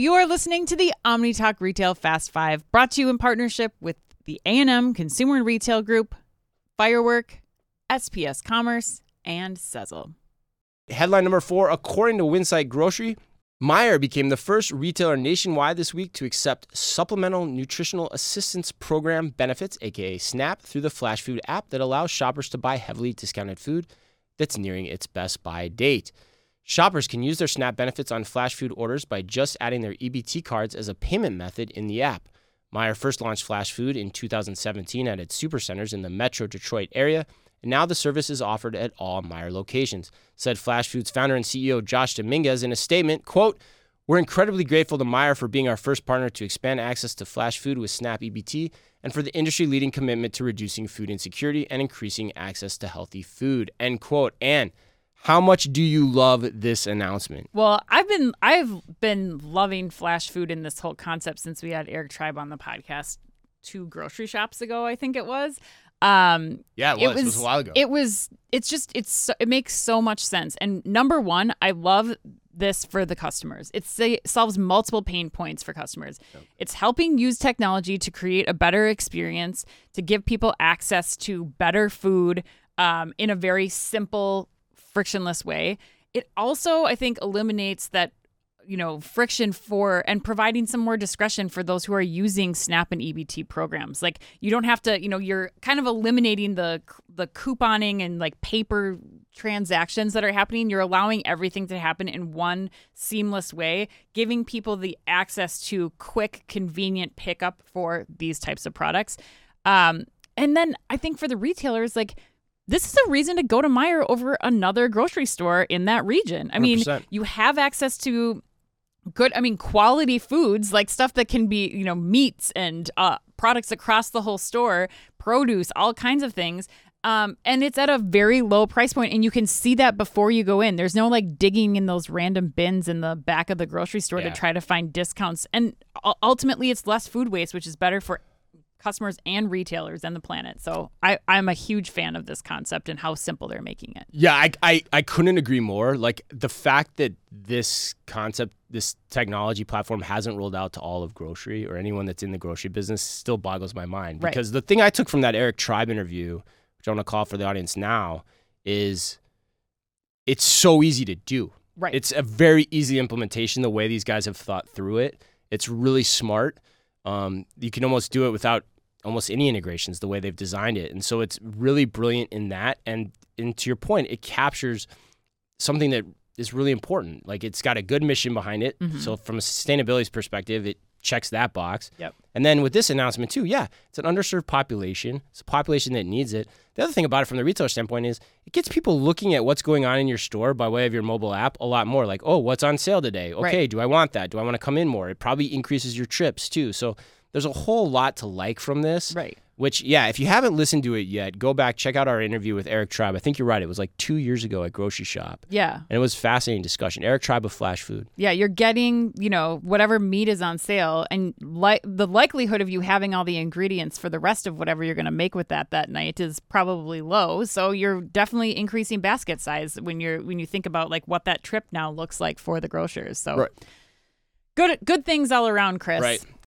You are listening to the Omni Talk Retail Fast Five, brought to you in partnership with the A&M Consumer and Retail Group, Firework, SPS Commerce, and Sezzle. Headline number four According to Winsight Grocery, Meijer became the first retailer nationwide this week to accept Supplemental Nutritional Assistance Program benefits, aka SNAP, through the Flashfood app that allows shoppers to buy heavily discounted food that's nearing its best buy date. Shoppers can use their SNAP benefits on Flashfood orders by just adding their EBT cards as a payment method in the app. Meijer first launched Flashfood in 2017 at its supercenters in the Metro Detroit area, and now the service is offered at all Meijer locations, said Flashfood's founder and CEO Josh Domingues in a statement, quote, we're incredibly grateful to Meijer for being our first partner to expand access to Flashfood with Snap EBT and for the industry-leading commitment to reducing food insecurity and increasing access to healthy food. End quote. And how much do you love this announcement? Well, I've been I've been loving Flashfood and this whole concept since we had Eric Tribe on the podcast two grocery shops ago, I think it was. Um, yeah, it was. It was, it was a while ago. It was. It's just. It's. It makes so much sense. And number one, I love this for the customers. It solves multiple pain points for customers. Yep. It's helping use technology to create a better experience, to give people access to better food um, in a very simple, frictionless way. It also, I think, eliminates that you know friction for and providing some more discretion for those who are using snap and ebt programs. Like you don't have to you know you're kind of eliminating the the couponing and like paper transactions that are happening. You're allowing everything to happen in one seamless way giving people the access to quick convenient pickup for these types of products. Um, and then i think for the retailers like this is a reason to go to Meijer over another grocery store in that region. I mean, 100%. you have access to good i mean quality foods like stuff that can be you know meats and uh, products across the whole store produce all kinds of things um, and it's at a very low price point and you can see that before you go in there's no like digging in those random bins in the back of the grocery store yeah. to try to find discounts and ultimately it's less food waste which is better for customers and retailers and the planet. So I, I'm a huge fan of this concept and how simple they're making it. Yeah, I, I, I couldn't agree more. Like the fact that this concept, this technology platform hasn't rolled out to all of grocery or anyone that's in the grocery business still boggles my mind. Because right. the thing I took from that Eric Tribe interview, which I want to call for the audience now, is it's so easy to do. Right. It's a very easy implementation the way these guys have thought through it. It's really smart. Um, you can almost do it without almost any integrations the way they've designed it. And so it's really brilliant in that. And, and to your point, it captures something that is really important. Like it's got a good mission behind it. Mm-hmm. So from a sustainability perspective, it checks that box. Yep. And then with this announcement too, yeah, it's an underserved population. It's a population that needs it. The other thing about it from the retailer standpoint is it gets people looking at what's going on in your store by way of your mobile app a lot more. Like, oh, what's on sale today? Okay, right. do I want that? Do I want to come in more? It probably increases your trips too. So there's a whole lot to like from this. Right. Which, yeah, if you haven't listened to it yet, go back, check out our interview with Eric Tribe. I think you're right. It was like two years ago at Groceryshop. Yeah. And it was fascinating discussion. Eric Tribe of Flashfood. Yeah, you're getting, you know, whatever meat is on sale, and like the likelihood of you having all the ingredients for the rest of whatever you're going to make with that that night is probably low. So you're definitely increasing basket size when you're when you think about like what that trip now looks like for the grocers. So right. good good things all around, Chris. Right.